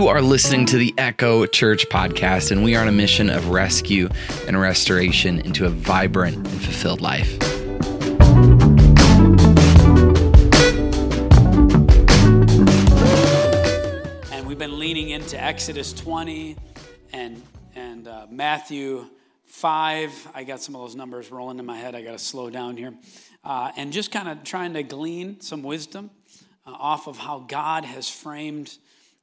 You are listening to the Echo Church podcast, and we are on a mission of rescue and restoration into a vibrant and fulfilled life. and we've been leaning into Exodus 20 and and uh, Matthew 5. I got some of those numbers rolling in my head. I got to slow down here, uh, and just kind of trying to glean some wisdom uh, off of how God has framed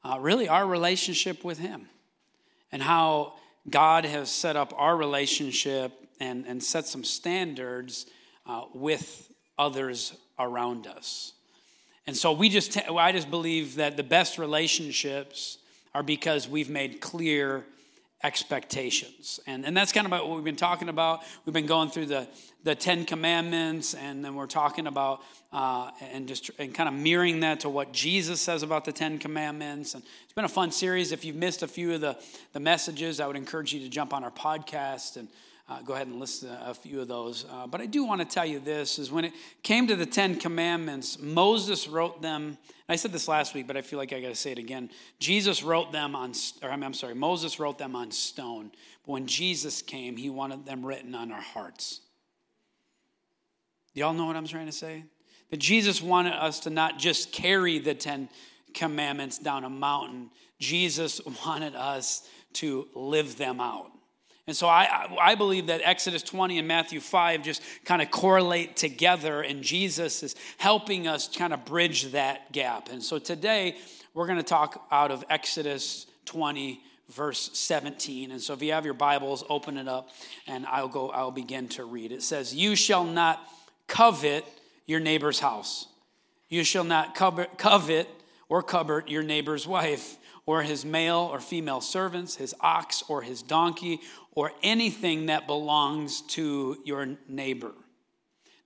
uh, really our relationship with Him and how God has set up our relationship and, and set some standards uh, with others around us. And so we just, t- I just believe that the best relationships are because we've made clear expectations. And, and that's kind of what we've been talking about. We've been going through the, the Ten Commandments, and then we're talking about uh, and just and kind of mirroring that to what Jesus says about the Ten Commandments. And it's been a fun series. If you've missed a few of the, the messages, I would encourage you to jump on our podcast and uh, go ahead and list to a few of those. Uh, but I do want to tell you this is when it came to the Ten Commandments, Moses wrote them. I said this last week, but I feel like I got to say it again. Jesus wrote them on, or I'm sorry, Moses wrote them on stone. But when Jesus came, he wanted them written on our hearts. Y'all know what I'm trying to say? That Jesus wanted us to not just carry the Ten Commandments down a mountain, Jesus wanted us to live them out. And so I, I believe that Exodus 20 and Matthew 5 just kind of correlate together, and Jesus is helping us kind of bridge that gap. And so today we're going to talk out of Exodus 20, verse 17. And so if you have your Bibles, open it up, and I'll go, I'll begin to read. It says, You shall not covet your neighbor's house. You shall not covet or covet your neighbor's wife or his male or female servants, his ox or his donkey, or anything that belongs to your neighbor.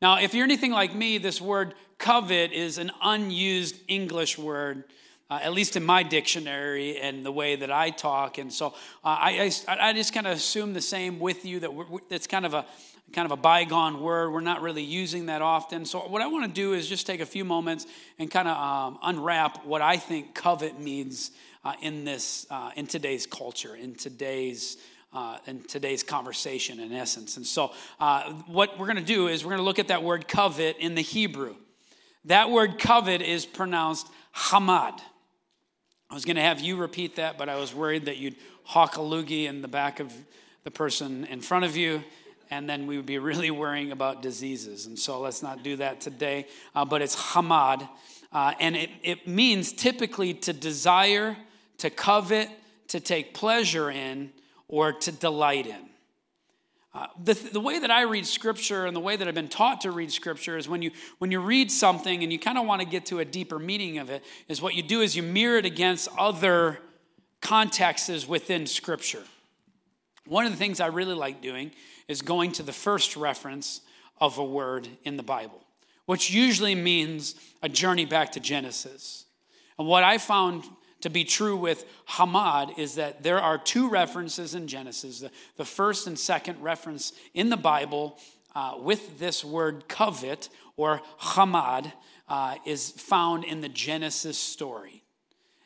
Now, if you're anything like me, this word covet is an unused English word, uh, at least in my dictionary and the way that I talk. And so uh, I, I, I, just kind of assume the same with you that it's kind of a kind of a bygone word. We're not really using that often. So, what I want to do is just take a few moments and kind of um, unwrap what I think covet means uh, in this uh, in today's culture, in today's uh, in today's conversation, in essence. And so, uh, what we're going to do is we're going to look at that word covet in the Hebrew. That word covet is pronounced hamad. I was going to have you repeat that, but I was worried that you'd hawk a loogie in the back of the person in front of you and then we would be really worrying about diseases. And so let's not do that today. Uh, but it's hamad, uh, and it, it means typically to desire, to covet, to take pleasure in, or to delight in. Uh, the, the way that I read scripture and the way that I've been taught to read scripture is when you, when you read something and you kind of want to get to a deeper meaning of it, is what you do is you mirror it against other contexts within scripture. One of the things I really like doing is going to the first reference of a word in the Bible, which usually means a journey back to Genesis. And what I found to be true with Hamad is that there are two references in Genesis. The, the first and second reference in the Bible uh, with this word covet or Hamad uh, is found in the Genesis story.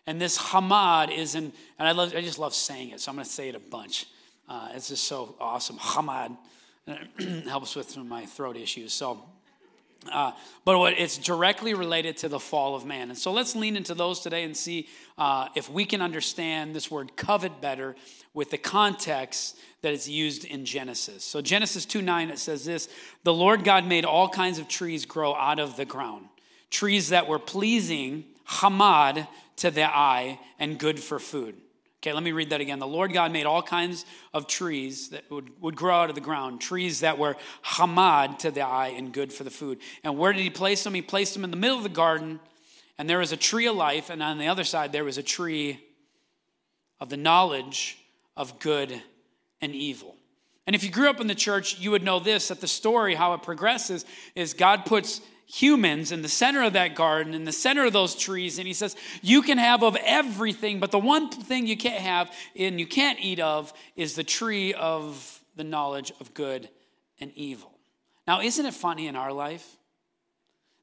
And this Hamad is in, and I, love, I just love saying it, so I'm going to say it a bunch. Uh, it's just so awesome. Hamad helps with my throat issues. So, uh, but what, it's directly related to the fall of man. And so let's lean into those today and see uh, if we can understand this word covet better with the context that it's used in Genesis. So Genesis 2 9, it says this The Lord God made all kinds of trees grow out of the ground, trees that were pleasing, hamad, to the eye, and good for food. Okay, let me read that again. The Lord God made all kinds of trees that would, would grow out of the ground, trees that were hamad to the eye and good for the food. And where did he place them? He placed them in the middle of the garden, and there was a tree of life, and on the other side, there was a tree of the knowledge of good and evil. And if you grew up in the church, you would know this that the story, how it progresses, is God puts humans in the center of that garden, in the center of those trees. And he says, You can have of everything, but the one thing you can't have and you can't eat of is the tree of the knowledge of good and evil. Now, isn't it funny in our life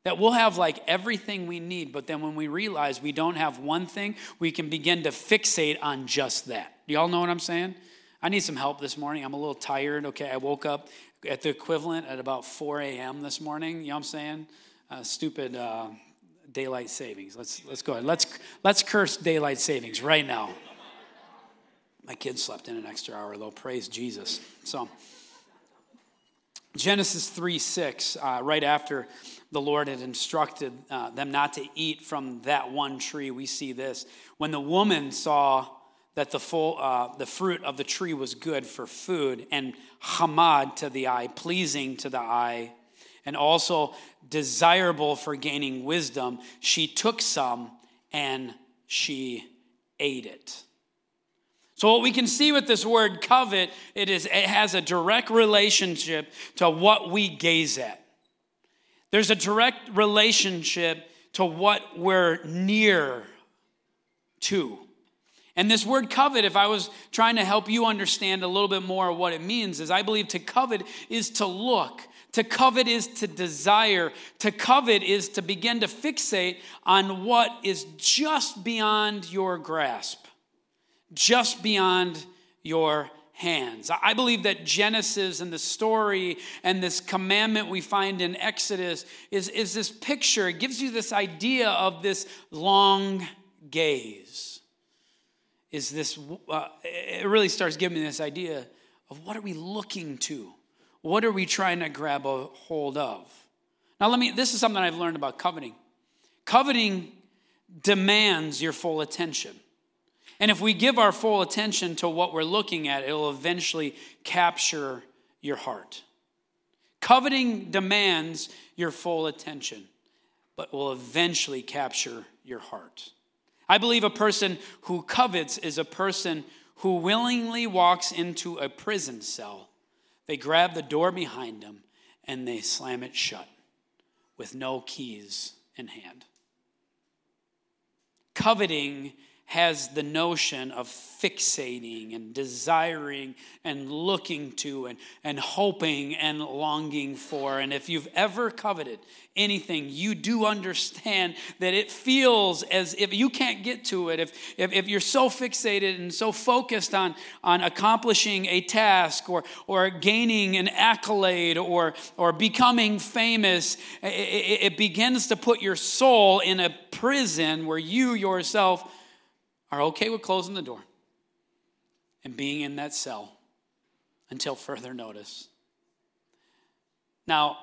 That we'll have like everything we need, but then when we realize we don't have one thing, we can begin to fixate on just that. Do y'all know what I'm saying? I need some help this morning. I'm a little tired. Okay, I woke up at the equivalent at about 4 a.m. this morning. You know what I'm saying? Uh, stupid uh, daylight savings. Let's let's go ahead. Let's let's curse daylight savings right now. My kids slept in an extra hour though. Praise Jesus. So. Genesis 3 6, uh, right after the Lord had instructed uh, them not to eat from that one tree, we see this. When the woman saw that the, full, uh, the fruit of the tree was good for food and hamad to the eye, pleasing to the eye, and also desirable for gaining wisdom, she took some and she ate it. So what we can see with this word covet, it is it has a direct relationship to what we gaze at. There's a direct relationship to what we're near to. And this word covet, if I was trying to help you understand a little bit more of what it means, is I believe to covet is to look. To covet is to desire. To covet is to begin to fixate on what is just beyond your grasp just beyond your hands. I believe that Genesis and the story and this commandment we find in Exodus is, is this picture. It gives you this idea of this long gaze. Is this, uh, it really starts giving me this idea of what are we looking to? What are we trying to grab a hold of? Now, let me, this is something I've learned about coveting. Coveting demands your full attention. And if we give our full attention to what we're looking at, it'll eventually capture your heart. Coveting demands your full attention, but will eventually capture your heart. I believe a person who covets is a person who willingly walks into a prison cell. They grab the door behind them and they slam it shut with no keys in hand. Coveting has the notion of fixating and desiring and looking to and, and hoping and longing for. And if you've ever coveted anything, you do understand that it feels as if you can't get to it. If, if, if you're so fixated and so focused on, on accomplishing a task or, or gaining an accolade or, or becoming famous, it, it, it begins to put your soul in a prison where you yourself are okay with closing the door and being in that cell until further notice. Now,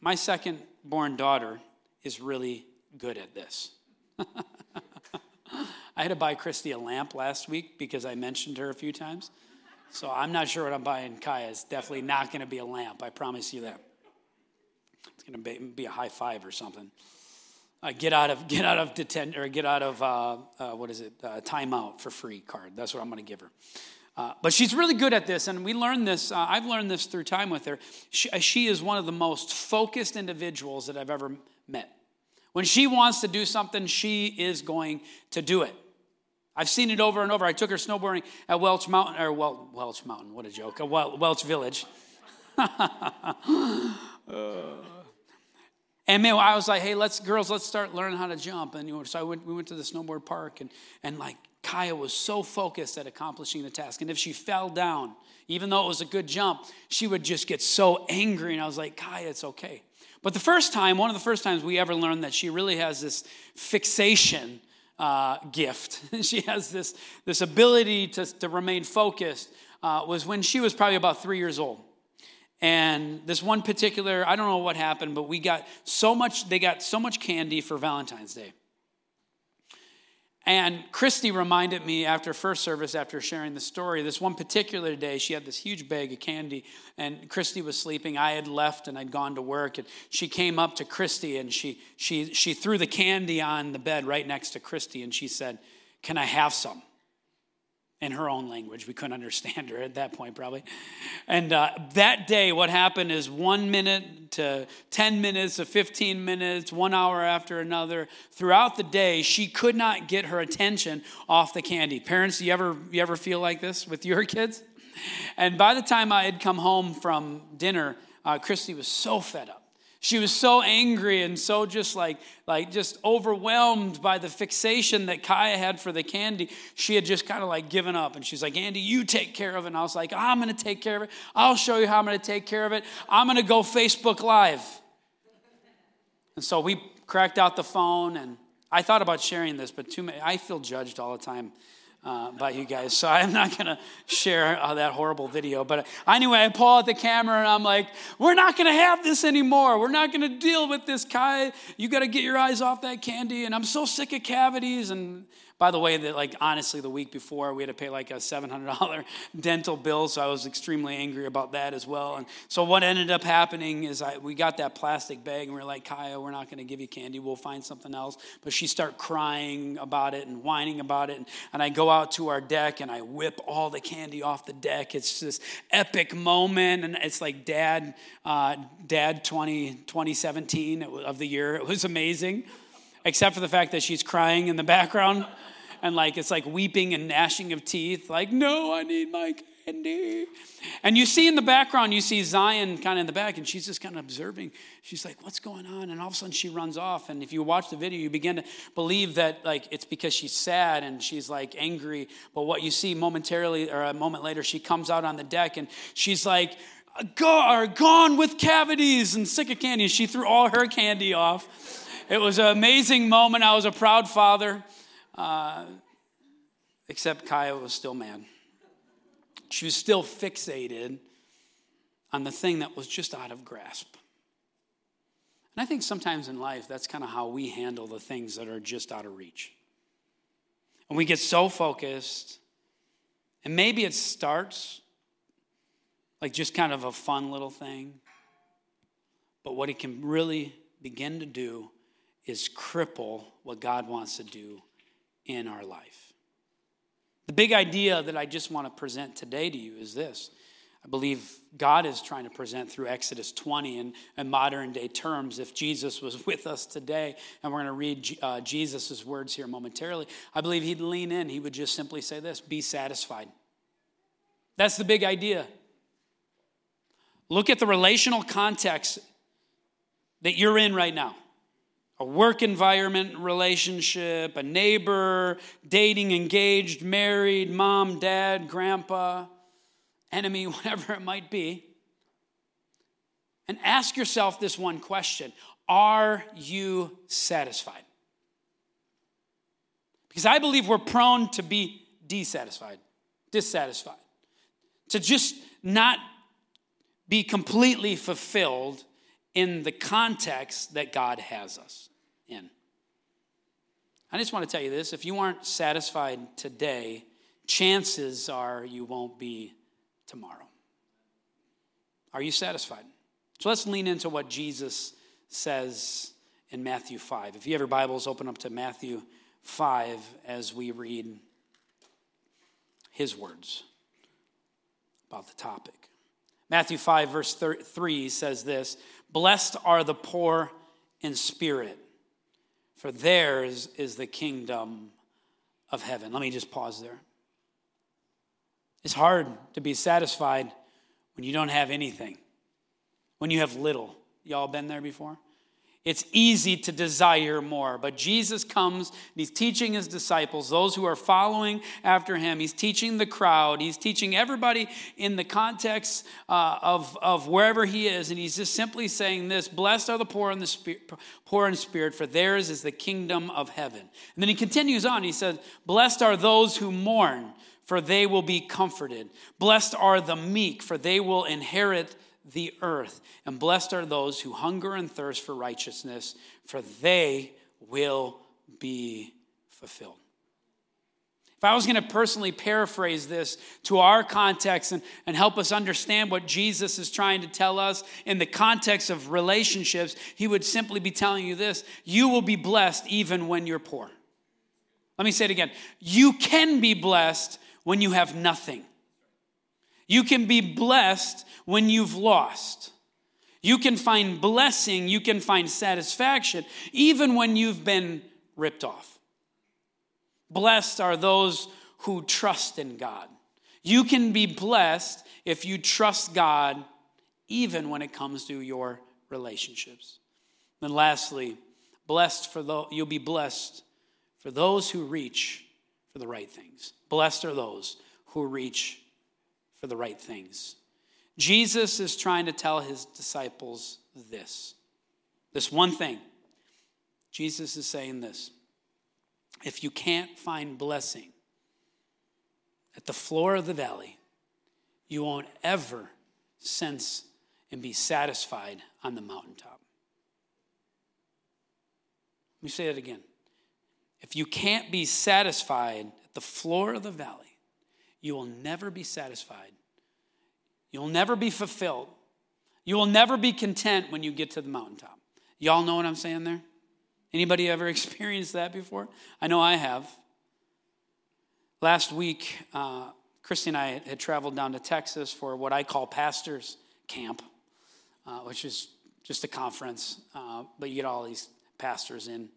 my second born daughter is really good at this. I had to buy Christy a lamp last week because I mentioned her a few times. So I'm not sure what I'm buying Kaya. It's definitely not going to be a lamp. I promise you that. It's going to be a high five or something uh, get out of get out of detent or get out of uh, uh, what is it uh, timeout for free card. That's what I'm going to give her. Uh, but she's really good at this, and we learned this. Uh, I've learned this through time with her. She, she is one of the most focused individuals that I've ever met. When she wants to do something, she is going to do it. I've seen it over and over. I took her snowboarding at Welch Mountain, or well, Welch Mountain, what a joke, Welch Village. and man, I was like, hey, let's girls, let's start learning how to jump. And so I went, we went to the snowboard park, and and like Kaya was so focused at accomplishing the task. And if she fell down, even though it was a good jump, she would just get so angry. And I was like, Kaya, it's okay. But the first time, one of the first times we ever learned that she really has this fixation uh, gift. she has this, this ability to, to remain focused uh, was when she was probably about three years old. And this one particular, I don't know what happened, but we got so much, they got so much candy for Valentine's Day. And Christy reminded me after first service, after sharing the story, this one particular day, she had this huge bag of candy, and Christy was sleeping. I had left and I'd gone to work, and she came up to Christy and she, she, she threw the candy on the bed right next to Christy, and she said, Can I have some? In her own language. We couldn't understand her at that point, probably. And uh, that day, what happened is one minute to 10 minutes to 15 minutes, one hour after another. Throughout the day, she could not get her attention off the candy. Parents, you ever, you ever feel like this with your kids? And by the time I had come home from dinner, uh, Christy was so fed up. She was so angry and so just like, like just overwhelmed by the fixation that Kaya had for the candy. She had just kind of like given up. And she's like, Andy, you take care of it. And I was like, I'm going to take care of it. I'll show you how I'm going to take care of it. I'm going to go Facebook Live. And so we cracked out the phone and I thought about sharing this, but too many, I feel judged all the time uh, by you guys. So I'm not going to share uh, that horrible video. But anyway, I pull out the camera and I'm like, we're not going to have this anymore. We're not going to deal with this, Kai. You got to get your eyes off that candy. And I'm so sick of cavities. And by the way, that like honestly, the week before we had to pay like a seven hundred dollar dental bill, so I was extremely angry about that as well. And so what ended up happening is I we got that plastic bag and we are like, Kaya, we're not going to give you candy. We'll find something else. But she started crying about it and whining about it. And, and I go out to our deck and I whip all the candy off the deck. It's this epic moment, and it's like Dad, uh, Dad 20, 2017 of the year. It was amazing except for the fact that she's crying in the background and like it's like weeping and gnashing of teeth, like, no, I need my candy. And you see in the background, you see Zion kind of in the back, and she's just kind of observing. She's like, what's going on? And all of a sudden she runs off. And if you watch the video, you begin to believe that like it's because she's sad and she's like angry. But what you see momentarily or a moment later, she comes out on the deck and she's like, Go, gone with cavities and sick of candy. She threw all her candy off. It was an amazing moment. I was a proud father. Uh, except Kaya was still mad. She was still fixated on the thing that was just out of grasp. And I think sometimes in life, that's kind of how we handle the things that are just out of reach. And we get so focused, and maybe it starts like just kind of a fun little thing, but what it can really begin to do is cripple what God wants to do in our life. The big idea that I just want to present today to you is this. I believe God is trying to present through Exodus 20 in, in modern day terms. If Jesus was with us today, and we're going to read uh, Jesus' words here momentarily, I believe he'd lean in. He would just simply say this be satisfied. That's the big idea. Look at the relational context that you're in right now a work environment relationship, a neighbor, dating, engaged, married, mom, dad, grandpa, enemy, whatever it might be. And ask yourself this one question Are you satisfied? Because I believe we're prone to be dissatisfied, dissatisfied, to just not be completely fulfilled in the context that God has us in. I just want to tell you this if you aren't satisfied today, chances are you won't be tomorrow. Are you satisfied? So let's lean into what Jesus says in Matthew 5. If you have your Bibles, open up to Matthew 5 as we read his words about the topic. Matthew 5, verse 3 says this Blessed are the poor in spirit, for theirs is the kingdom of heaven. Let me just pause there. It's hard to be satisfied when you don't have anything, when you have little. Y'all been there before? It's easy to desire more. But Jesus comes and he's teaching his disciples, those who are following after him. He's teaching the crowd. He's teaching everybody in the context uh, of, of wherever he is. And he's just simply saying this Blessed are the poor in, the spirit, poor in spirit, for theirs is the kingdom of heaven. And then he continues on. He says, Blessed are those who mourn, for they will be comforted. Blessed are the meek, for they will inherit the earth. And blessed are those who hunger and thirst for righteousness, for they will be fulfilled. If I was going to personally paraphrase this to our context and, and help us understand what Jesus is trying to tell us in the context of relationships, he would simply be telling you this you will be blessed even when you're poor. Let me say it again. You can be blessed when you have nothing. You can be blessed when you've lost. You can find blessing, you can find satisfaction, even when you've been ripped off. Blessed are those who trust in God. You can be blessed if you trust God, even when it comes to your relationships. And lastly, blessed for those, you'll be blessed for those who reach for the right things. Blessed are those who reach for the right things. Jesus is trying to tell his disciples this this one thing. Jesus is saying this if you can't find blessing at the floor of the valley, you won't ever sense and be satisfied on the mountaintop. Let me say that again. If you can't be satisfied at the floor of the valley, you will never be satisfied. You'll never be fulfilled. You will never be content when you get to the mountaintop. Y'all know what I'm saying there? Anybody ever experienced that before? I know I have. Last week, uh, Christy and I had traveled down to Texas for what I call pastors camp, uh, which is just a conference, uh, but you get all these pastors in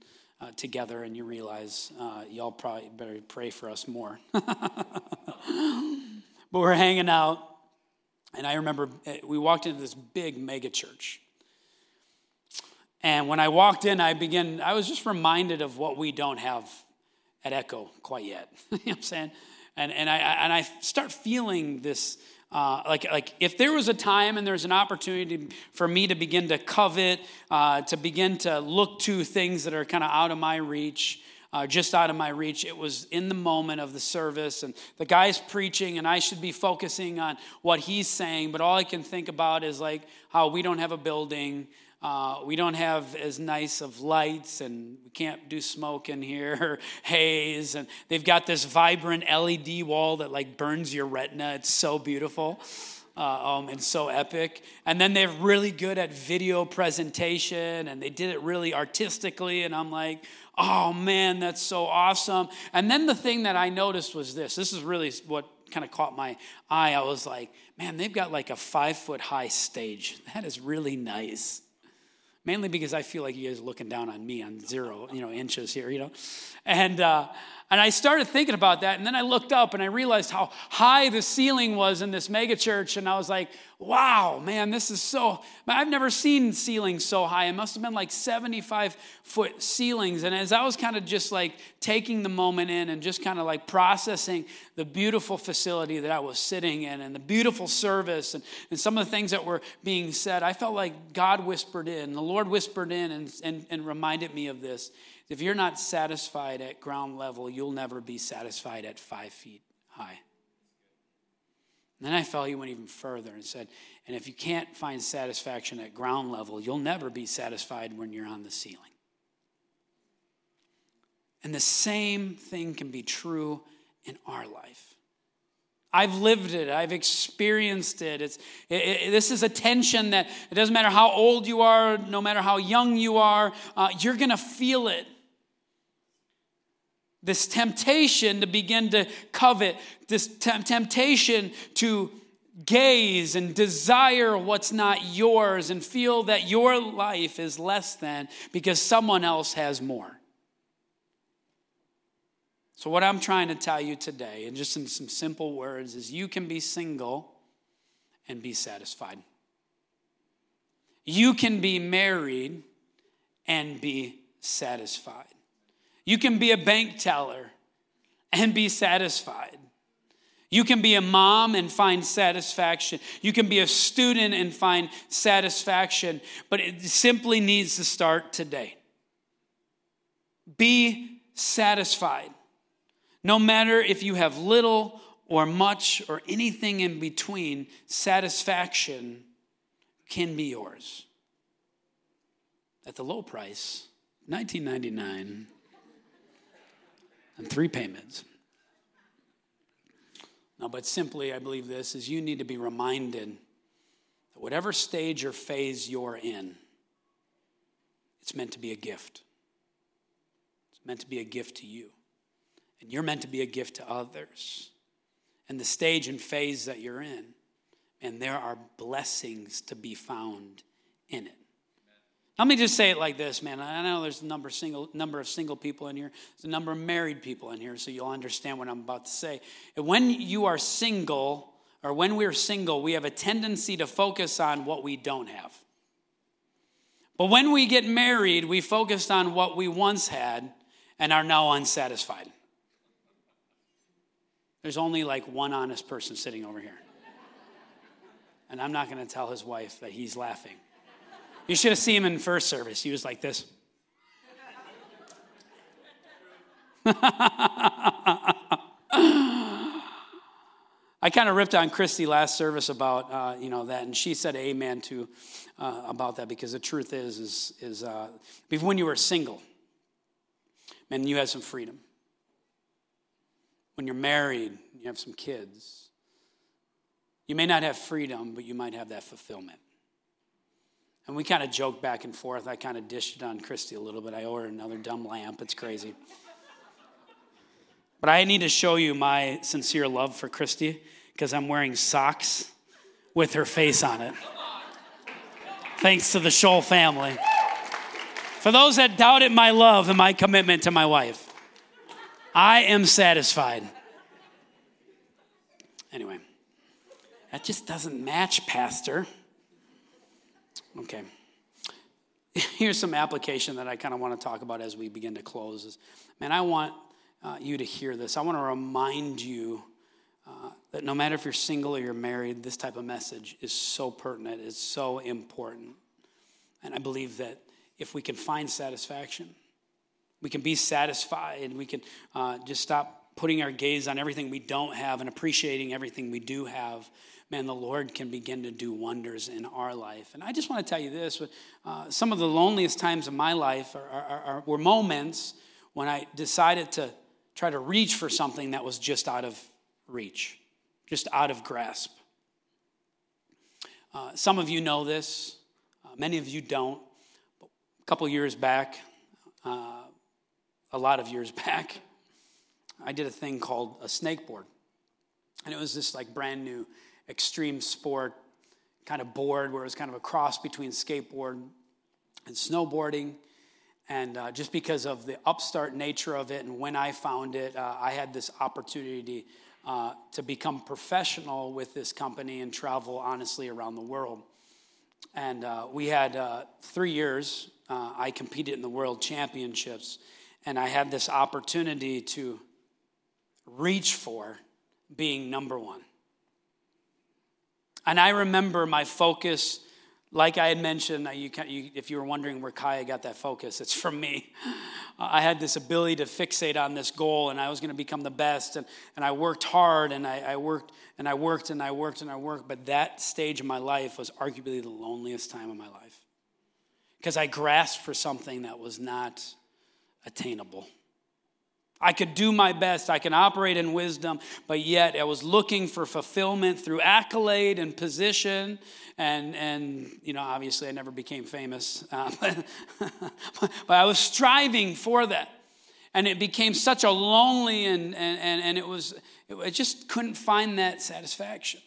uh, together, and you realize uh, y'all probably better pray for us more. but we're hanging out, and I remember uh, we walked into this big mega church. And when I walked in, I began, I was just reminded of what we don't have at Echo quite yet. you know what I'm saying? And, and, I, and I start feeling this uh, like, like if there was a time and there's an opportunity for me to begin to covet, uh, to begin to look to things that are kind of out of my reach, uh, just out of my reach, it was in the moment of the service, and the guy's preaching, and I should be focusing on what he's saying, but all I can think about is like how we don't have a building. Uh, we don't have as nice of lights and we can't do smoke in here or haze and they've got this vibrant led wall that like burns your retina it's so beautiful uh, um, and so epic. And then they're really good at video presentation and they did it really artistically and i'm like oh man that's so awesome. And then the thing that i noticed was this. This is really what kind of caught my eye. I was like man they've got like a five foot high stage. That is really nice. Mainly because I feel like you guys are looking down on me on zero, you know, inches here, you know. And uh, and I started thinking about that, and then I looked up and I realized how high the ceiling was in this megachurch, and I was like, wow, man, this is so. I've never seen ceilings so high. It must have been like 75 foot ceilings. And as I was kind of just like taking the moment in and just kind of like processing the beautiful facility that I was sitting in and the beautiful service and, and some of the things that were being said, I felt like God whispered in, the Lord whispered in and, and, and reminded me of this. If you're not satisfied at ground level, you'll never be satisfied at five feet high. And then I felt he went even further and said, and if you can't find satisfaction at ground level, you'll never be satisfied when you're on the ceiling. And the same thing can be true in our life. I've lived it. I've experienced it. It's, it, it, this is a tension that it doesn't matter how old you are, no matter how young you are, uh, you're going to feel it. This temptation to begin to covet, this temptation to gaze and desire what's not yours and feel that your life is less than because someone else has more. So, what I'm trying to tell you today, and just in some simple words, is you can be single and be satisfied. You can be married and be satisfied. You can be a bank teller and be satisfied. You can be a mom and find satisfaction. You can be a student and find satisfaction, but it simply needs to start today. Be satisfied. No matter if you have little or much or anything in between, satisfaction can be yours. At the low price, 1999 and three payments. No, but simply, I believe this is you need to be reminded that whatever stage or phase you're in, it's meant to be a gift. It's meant to be a gift to you. And you're meant to be a gift to others. And the stage and phase that you're in, and there are blessings to be found in it. Let me just say it like this, man. I know there's a number, single, number of single people in here. There's a number of married people in here, so you'll understand what I'm about to say. when you are single, or when we're single, we have a tendency to focus on what we don't have. But when we get married, we focused on what we once had and are now unsatisfied. There's only like one honest person sitting over here. And I'm not going to tell his wife that he's laughing. You should have seen him in first service. He was like this. I kind of ripped on Christy last service about uh, you know that, and she said amen to uh, about that because the truth is is is uh, when you were single, man, you had some freedom. When you're married, you have some kids. You may not have freedom, but you might have that fulfillment. And we kind of joked back and forth. I kind of dished it on Christy a little bit. I ordered another dumb lamp. It's crazy. But I need to show you my sincere love for Christy because I'm wearing socks with her face on it. Thanks to the Scholl family. For those that doubted my love and my commitment to my wife, I am satisfied. Anyway, that just doesn't match, Pastor. Okay. Here's some application that I kind of want to talk about as we begin to close. Man, I want uh, you to hear this. I want to remind you uh, that no matter if you're single or you're married, this type of message is so pertinent, it's so important. And I believe that if we can find satisfaction, we can be satisfied, we can uh, just stop putting our gaze on everything we don't have and appreciating everything we do have, man, the Lord can begin to do wonders in our life. And I just want to tell you this uh, some of the loneliest times of my life are, are, are, were moments when I decided to try to reach for something that was just out of reach, just out of grasp. Uh, some of you know this, uh, many of you don't. A couple years back, uh, a lot of years back, I did a thing called a snakeboard. And it was this like brand new extreme sport kind of board where it was kind of a cross between skateboard and snowboarding. And uh, just because of the upstart nature of it, and when I found it, uh, I had this opportunity uh, to become professional with this company and travel honestly around the world. And uh, we had uh, three years. Uh, I competed in the world championships, and I had this opportunity to reach for being number one. And I remember my focus like I had mentioned, you you, if you were wondering where Kaya got that focus, it's from me. I had this ability to fixate on this goal, and I was going to become the best. And, and I worked hard, and I, I worked, and I worked, and I worked, and I worked. But that stage of my life was arguably the loneliest time of my life because I grasped for something that was not attainable. I could do my best. I can operate in wisdom, but yet I was looking for fulfillment through accolade and position. And, and you know, obviously I never became famous, uh, but, but I was striving for that. And it became such a lonely, and, and, and it was, it, I just couldn't find that satisfaction.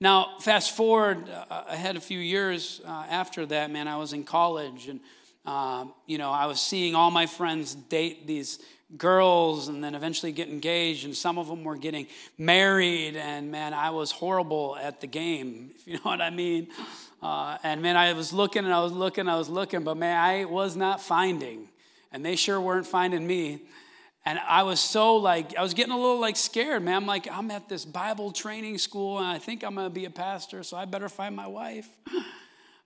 Now, fast forward, uh, I had a few years uh, after that, man, I was in college and, uh, you know, I was seeing all my friends date these girls and then eventually get engaged and some of them were getting married and man i was horrible at the game if you know what i mean. Uh, and man i was looking and i was looking i was looking but man i was not finding and they sure weren't finding me. And i was so like i was getting a little like scared man. I'm like i'm at this bible training school and i think i'm going to be a pastor so i better find my wife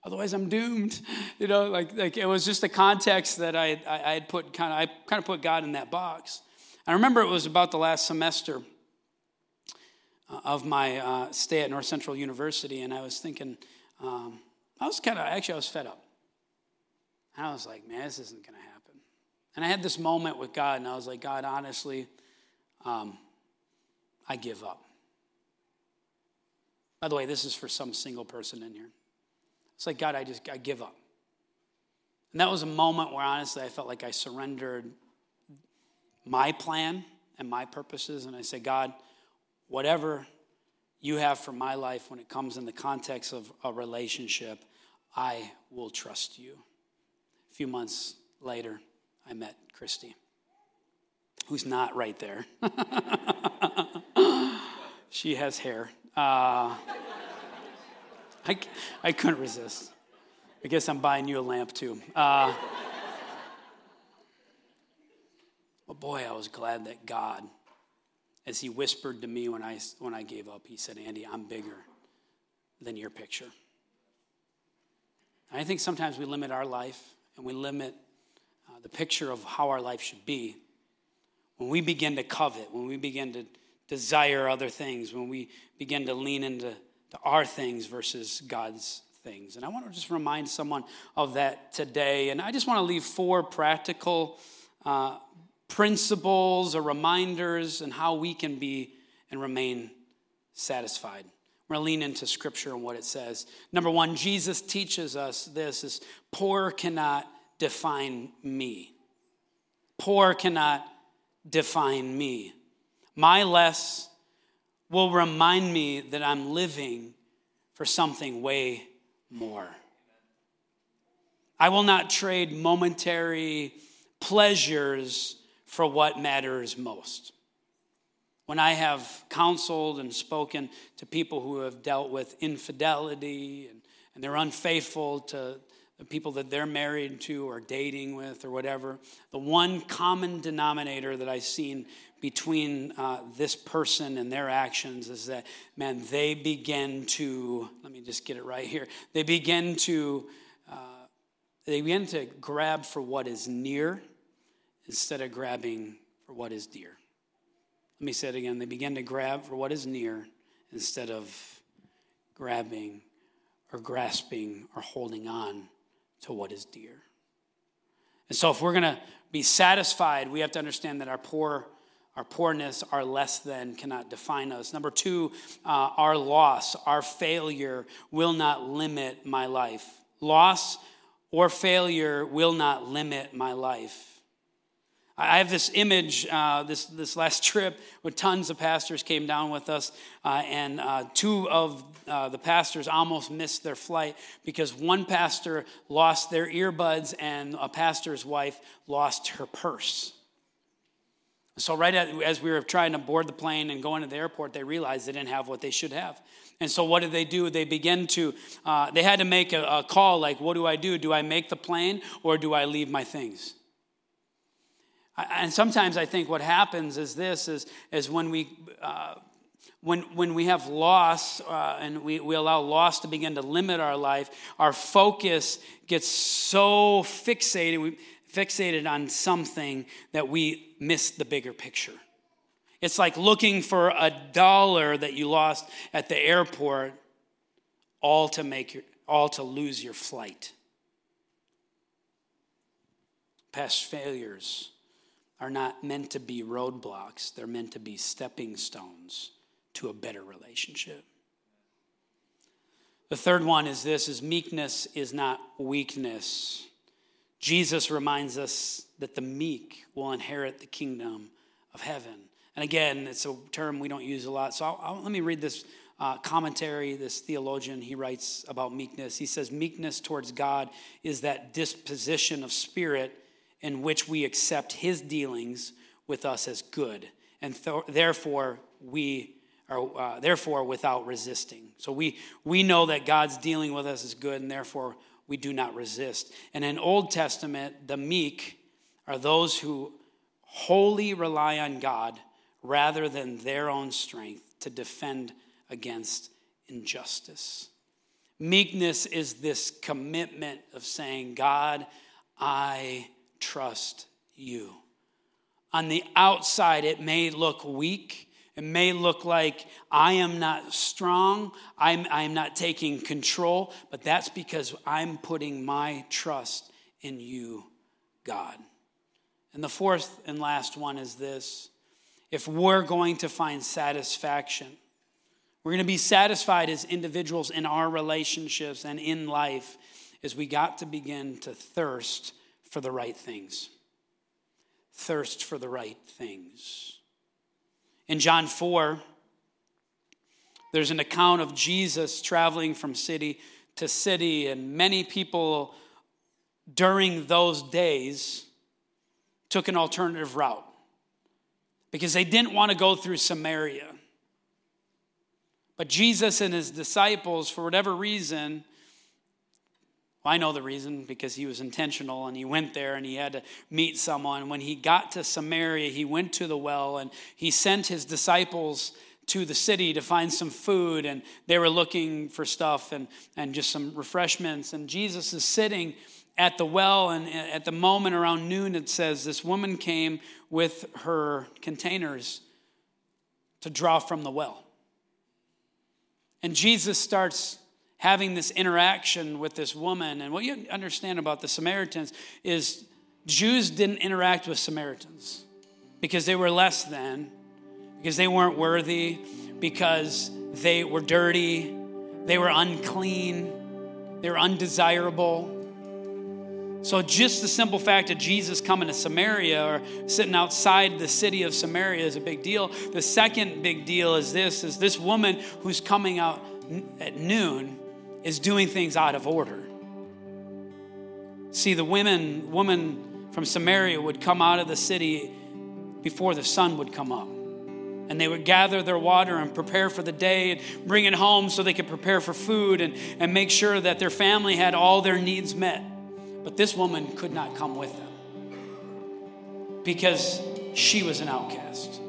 otherwise I'm doomed. You know, like, like it was just the context that I, I, I had put kind of, I kind of put God in that box. I remember it was about the last semester uh, of my uh, stay at North Central University, and I was thinking, um, I was kind of, actually, I was fed up. And I was like, man, this isn't going to happen. And I had this moment with God, and I was like, God, honestly, um, I give up. By the way, this is for some single person in here. It's like, God, I just I give up. And that was a moment where honestly I felt like I surrendered my plan and my purposes. And I said, God, whatever you have for my life when it comes in the context of a relationship, I will trust you. A few months later, I met Christy, who's not right there. she has hair. Uh, I, I couldn't resist. I guess I'm buying you a lamp too. Uh, but boy, I was glad that God, as He whispered to me when I, when I gave up, He said, Andy, I'm bigger than your picture. And I think sometimes we limit our life and we limit uh, the picture of how our life should be when we begin to covet, when we begin to desire other things, when we begin to lean into to our things versus God's things. And I want to just remind someone of that today. And I just want to leave four practical uh, principles or reminders and how we can be and remain satisfied. We're lean into scripture and what it says. Number one, Jesus teaches us this is poor cannot define me. Poor cannot define me. My less will remind me that I'm living for something way more. I will not trade momentary pleasures for what matters most. When I have counseled and spoken to people who have dealt with infidelity and, and they're unfaithful to the people that they're married to or dating with or whatever, the one common denominator that I've seen between uh, this person and their actions is that, man, they begin to, let me just get it right here, they begin to, uh, they begin to grab for what is near instead of grabbing for what is dear. Let me say it again. They begin to grab for what is near instead of grabbing or grasping or holding on to what is dear. And so, if we're going to be satisfied, we have to understand that our poor, our poorness, our less than cannot define us. Number two, uh, our loss, our failure will not limit my life. Loss or failure will not limit my life. I have this image, uh, this, this last trip, where tons of pastors came down with us, uh, and uh, two of uh, the pastors almost missed their flight because one pastor lost their earbuds and a pastor's wife lost her purse. So, right at, as we were trying to board the plane and go into the airport, they realized they didn't have what they should have. And so, what did they do? They began to, uh, they had to make a, a call like, what do I do? Do I make the plane or do I leave my things? And sometimes I think what happens is this is, is when we uh, when, when we have loss uh, and we, we allow loss to begin to limit our life, our focus gets so fixated, we, fixated on something that we miss the bigger picture. It's like looking for a dollar that you lost at the airport, all to make your, all to lose your flight. Past failures are not meant to be roadblocks, they're meant to be stepping stones to a better relationship. The third one is this is meekness is not weakness. Jesus reminds us that the meek will inherit the kingdom of heaven. And again, it's a term we don't use a lot. So I'll, I'll, let me read this uh, commentary. This theologian, he writes about meekness. He says, Meekness towards God is that disposition of spirit in which we accept his dealings with us as good, and th- therefore we are uh, therefore without resisting. So we we know that God's dealing with us is good, and therefore we do not resist. And in Old Testament, the meek are those who wholly rely on God rather than their own strength to defend against injustice. Meekness is this commitment of saying, God, I trust you. On the outside, it may look weak. It may look like I am not strong. I'm, I'm not taking control, but that's because I'm putting my trust in you, God. And the fourth and last one is this if we're going to find satisfaction, we're going to be satisfied as individuals in our relationships and in life, is we got to begin to thirst for the right things. Thirst for the right things. In John 4, there's an account of Jesus traveling from city to city, and many people during those days took an alternative route because they didn't want to go through Samaria. But Jesus and his disciples, for whatever reason, I know the reason because he was intentional and he went there and he had to meet someone. When he got to Samaria, he went to the well and he sent his disciples to the city to find some food and they were looking for stuff and, and just some refreshments. And Jesus is sitting at the well, and at the moment around noon, it says this woman came with her containers to draw from the well. And Jesus starts having this interaction with this woman. And what you understand about the Samaritans is Jews didn't interact with Samaritans because they were less than, because they weren't worthy, because they were dirty, they were unclean, they were undesirable. So, just the simple fact of Jesus coming to Samaria or sitting outside the city of Samaria is a big deal. The second big deal is this: is this woman who's coming out at noon is doing things out of order. See, the women, woman from Samaria would come out of the city before the sun would come up. And they would gather their water and prepare for the day and bring it home so they could prepare for food and, and make sure that their family had all their needs met. But this woman could not come with them because she was an outcast.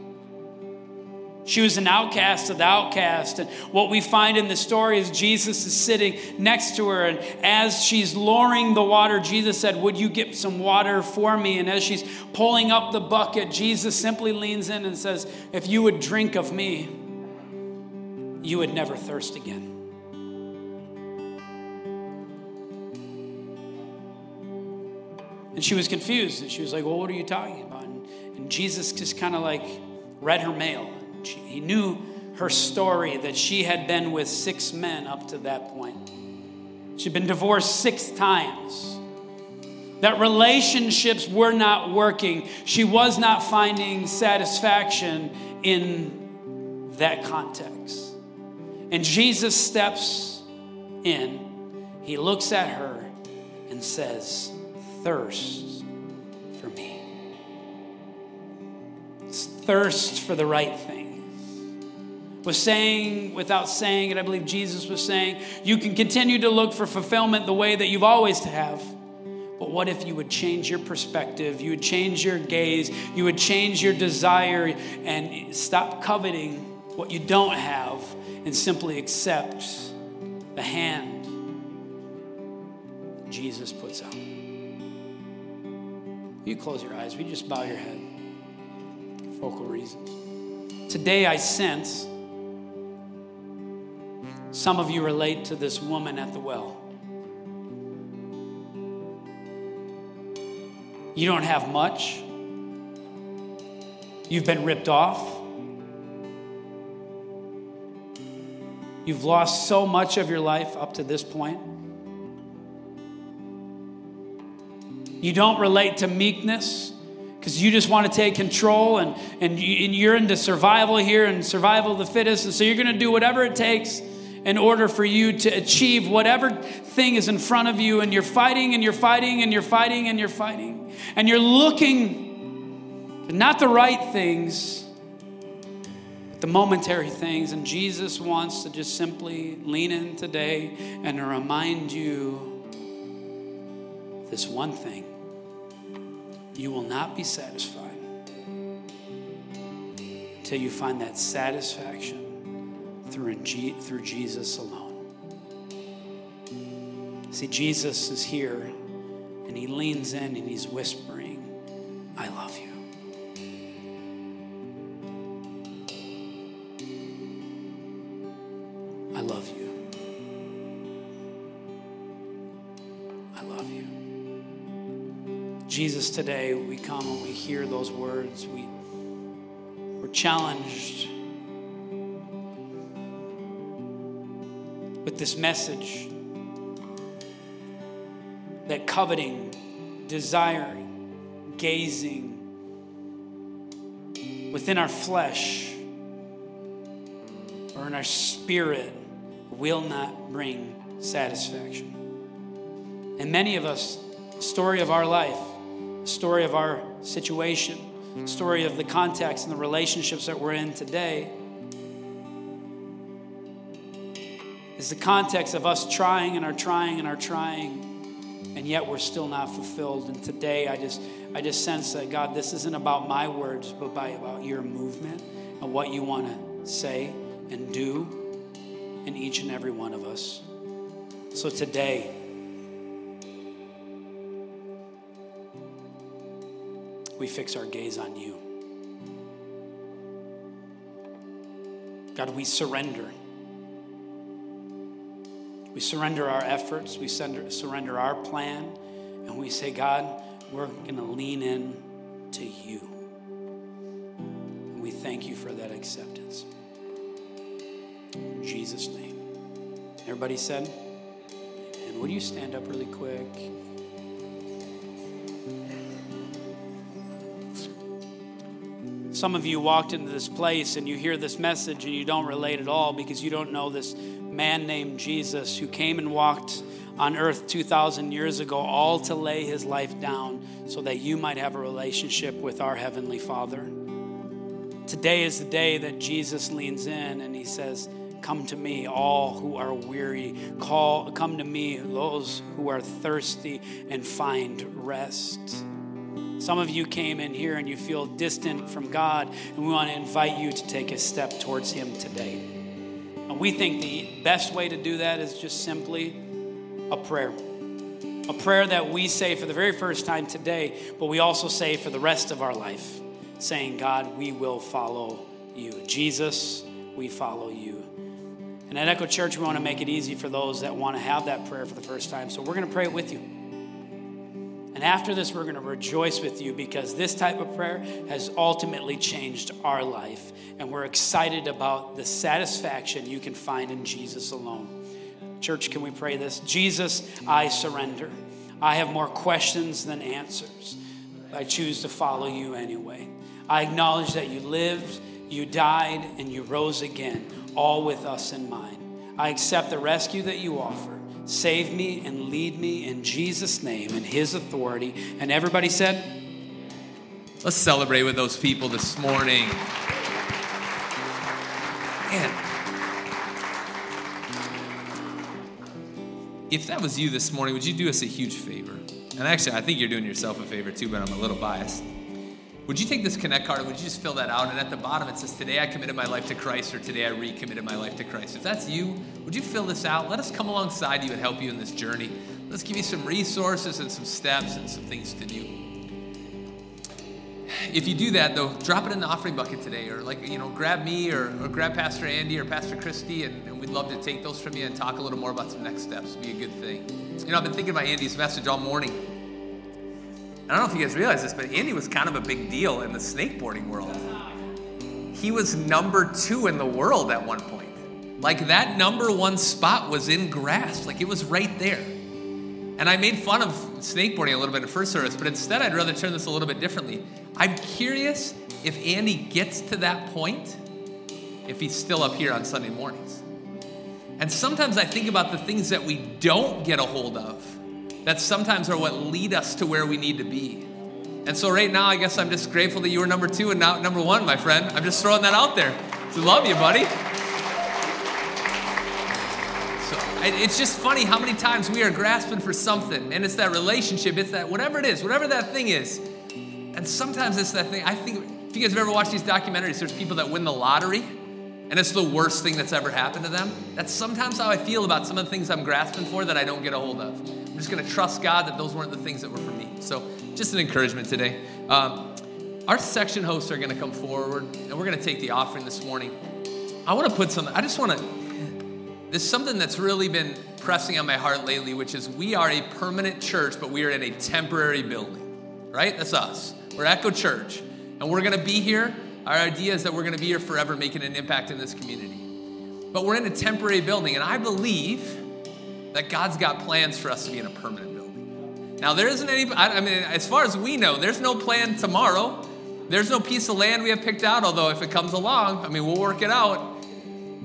She was an outcast of the outcast. And what we find in the story is Jesus is sitting next to her. And as she's lowering the water, Jesus said, Would you get some water for me? And as she's pulling up the bucket, Jesus simply leans in and says, If you would drink of me, you would never thirst again. And she was confused. And she was like, Well, what are you talking about? And, Jesus just kind of like read her mail. He knew her story that she had been with six men up to that point. She'd been divorced six times. That relationships were not working. She was not finding satisfaction in that context. And Jesus steps in, he looks at her and says, Thirst for me. Thirst for the right thing was saying without saying it, I believe Jesus was saying, you can continue to look for fulfillment the way that you've always have. But what if you would change your perspective? You would change your gaze. You would change your desire and stop coveting what you don't have and simply accept the hand Jesus puts out. You close your eyes. We just bow your head. Focal reasons. Today I sense some of you relate to this woman at the well. You don't have much. You've been ripped off. You've lost so much of your life up to this point. You don't relate to meekness because you just want to take control and, and, you, are into survival here and survival of the fittest. And so you're going to do whatever it takes in order for you to achieve whatever thing is in front of you, and you're fighting and you're fighting and you're fighting and you're fighting, and you're looking not the right things, but the momentary things. And Jesus wants to just simply lean in today and remind you this one thing you will not be satisfied until you find that satisfaction through, through Jesus alone. See, Jesus is here and he leans in and he's whispering, I love you. I love you. I love you. Jesus, today we come and we hear those words. We, we're challenged with this message that coveting, desiring, gazing within our flesh or in our spirit will not bring satisfaction. And many of us, story of our life, story of our situation, story of the context and the relationships that we're in today is the context of us trying and our trying and our trying and yet we're still not fulfilled. And today I just I just sense that God, this isn't about my words, but by about your movement and what you want to say and do in each and every one of us. So today, we fix our gaze on you. God, we surrender. We surrender our efforts, we surrender our plan, and we say, God, we're going to lean in to you. And we thank you for that acceptance. In Jesus' name. Everybody said? And would you stand up really quick? Some of you walked into this place and you hear this message and you don't relate at all because you don't know this man named Jesus who came and walked on earth 2,000 years ago, all to lay his life down so that you might have a relationship with our Heavenly Father. Today is the day that Jesus leans in and he says, Come to me, all who are weary. Call, come to me, those who are thirsty, and find rest. Some of you came in here and you feel distant from God, and we want to invite you to take a step towards Him today. And we think the best way to do that is just simply a prayer. A prayer that we say for the very first time today, but we also say for the rest of our life, saying, God, we will follow you. Jesus, we follow you. And at Echo Church, we want to make it easy for those that want to have that prayer for the first time. So we're going to pray it with you. And after this, we're going to rejoice with you because this type of prayer has ultimately changed our life. And we're excited about the satisfaction you can find in Jesus alone. Church, can we pray this? Jesus, I surrender. I have more questions than answers. I choose to follow you anyway. I acknowledge that you lived, you died, and you rose again, all with us in mind. I accept the rescue that you offer. Save me and lead me in Jesus' name and His authority. And everybody said, Let's celebrate with those people this morning. Man, if that was you this morning, would you do us a huge favor? And actually, I think you're doing yourself a favor too, but I'm a little biased. Would you take this Connect card? Would you just fill that out? And at the bottom it says, Today I committed my life to Christ, or Today I recommitted my life to Christ. If that's you, would you fill this out? Let us come alongside you and help you in this journey. Let's give you some resources and some steps and some things to do. If you do that, though, drop it in the offering bucket today, or like, you know, grab me or, or grab Pastor Andy or Pastor Christy, and, and, we'd love to take those from you and talk a little more about some next steps. It'd be a good thing. You know, I've been thinking about Andy's message all morning. I don't know if you guys realize this, but Andy was kind of a big deal in the snakeboarding world. He was number two in the world at one point. Like that number one spot was in grasp, like it was right there. And I made fun of snakeboarding a little bit in first service, but instead I'd rather turn this a little bit differently. I'm curious if Andy gets to that point, if he's still up here on Sunday mornings. And sometimes I think about the things that we don't get a hold of that sometimes are what lead us to where we need to be. And so right now, I guess I'm just grateful that you were number two and not number one, my friend. I'm just throwing that out there. So love you, buddy. So it's just funny how many times we are grasping for something, and it's that relationship, it's that whatever it is, whatever that thing is. And sometimes it's that thing. I think if you guys have ever watched these documentaries, there's people that win the lottery, and it's the worst thing that's ever happened to them. That's sometimes how I feel about some of the things I'm grasping for that I don't get a hold of. I'm just going to trust God that those weren't the things that were for me. So, just an encouragement today. Um, our section hosts are going to come forward, and we're going to take the offering this morning. I want to put something, I just want to, there's something that's really been pressing on my heart lately, which is we are a permanent church, but we are in a temporary building, right? That's us. We're Echo Church, and we're going to be here. Our idea is that we're going to be here forever, making an impact in this community. But we're in a temporary building, and I believe that God's got plans for us to be in a permanent building. Now, there isn't any, I mean, as far as we know, there's no plan tomorrow. There's no piece of land we have picked out, although if it comes along, I mean, we'll work it out.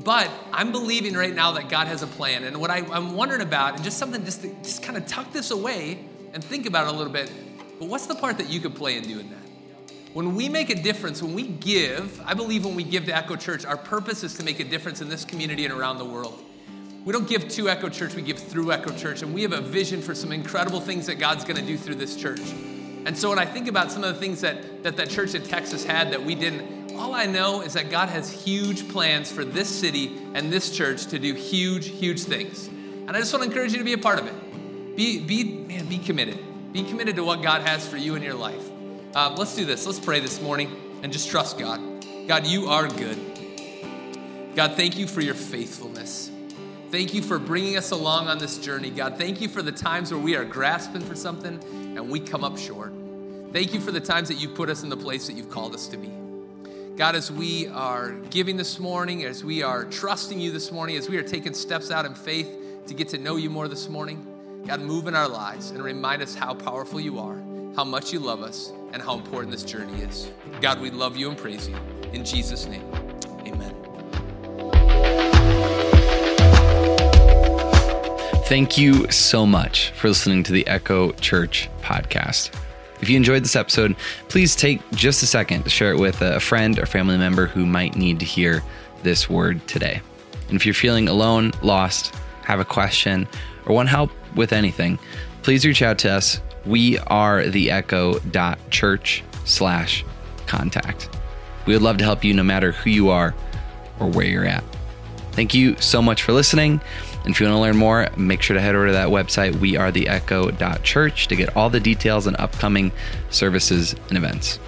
But I'm believing right now that God has a plan. And what I, am wondering about, and just something just to just kind of tuck this away and think about it a little bit, but what's the part that you could play in doing that? When we make a difference, when we give, I believe when we give to Echo Church, our purpose is to make a difference in this community and around the world. We don't give to Echo Church, we give through Echo Church. And we have a vision for some incredible things that God's going to do through this church. And so when I think about some of the things that, that that church in Texas had that we didn't, all I know is that God has huge plans for this city and this church to do huge, huge things. And I just want to encourage you to be a part of it. Be, be, man, be committed. Be committed to what God has for you in your life. Uh, let's do this. Let's pray this morning and just trust God. God, you are good. God, thank you for your faithfulness. Thank you for bringing us along on this journey. God, thank you for the times where we are grasping for something and we come up short. Thank you for the times that you've put us in the place that you've called us to be. God, as we are giving this morning, as we are trusting you this morning, as we are taking steps out in faith to get to know you more this morning, God, move in our lives and remind us how powerful you are, how much you love us, and how important this journey is. God, we love you and praise you. In Jesus' name, Thank you so much for listening to the Echo Church podcast. If you enjoyed this episode, please take just a second to share it with a friend or family member who might need to hear this word today. And if you're feeling alone, lost, have a question, or want help with anything, please reach out to us. We are the echo.church slash contact. We would love to help you no matter who you are or where you're at. Thank you so much for listening. And if you want to learn more, make sure to head over to that website, wearetheecho.church, to get all the details and upcoming services and events.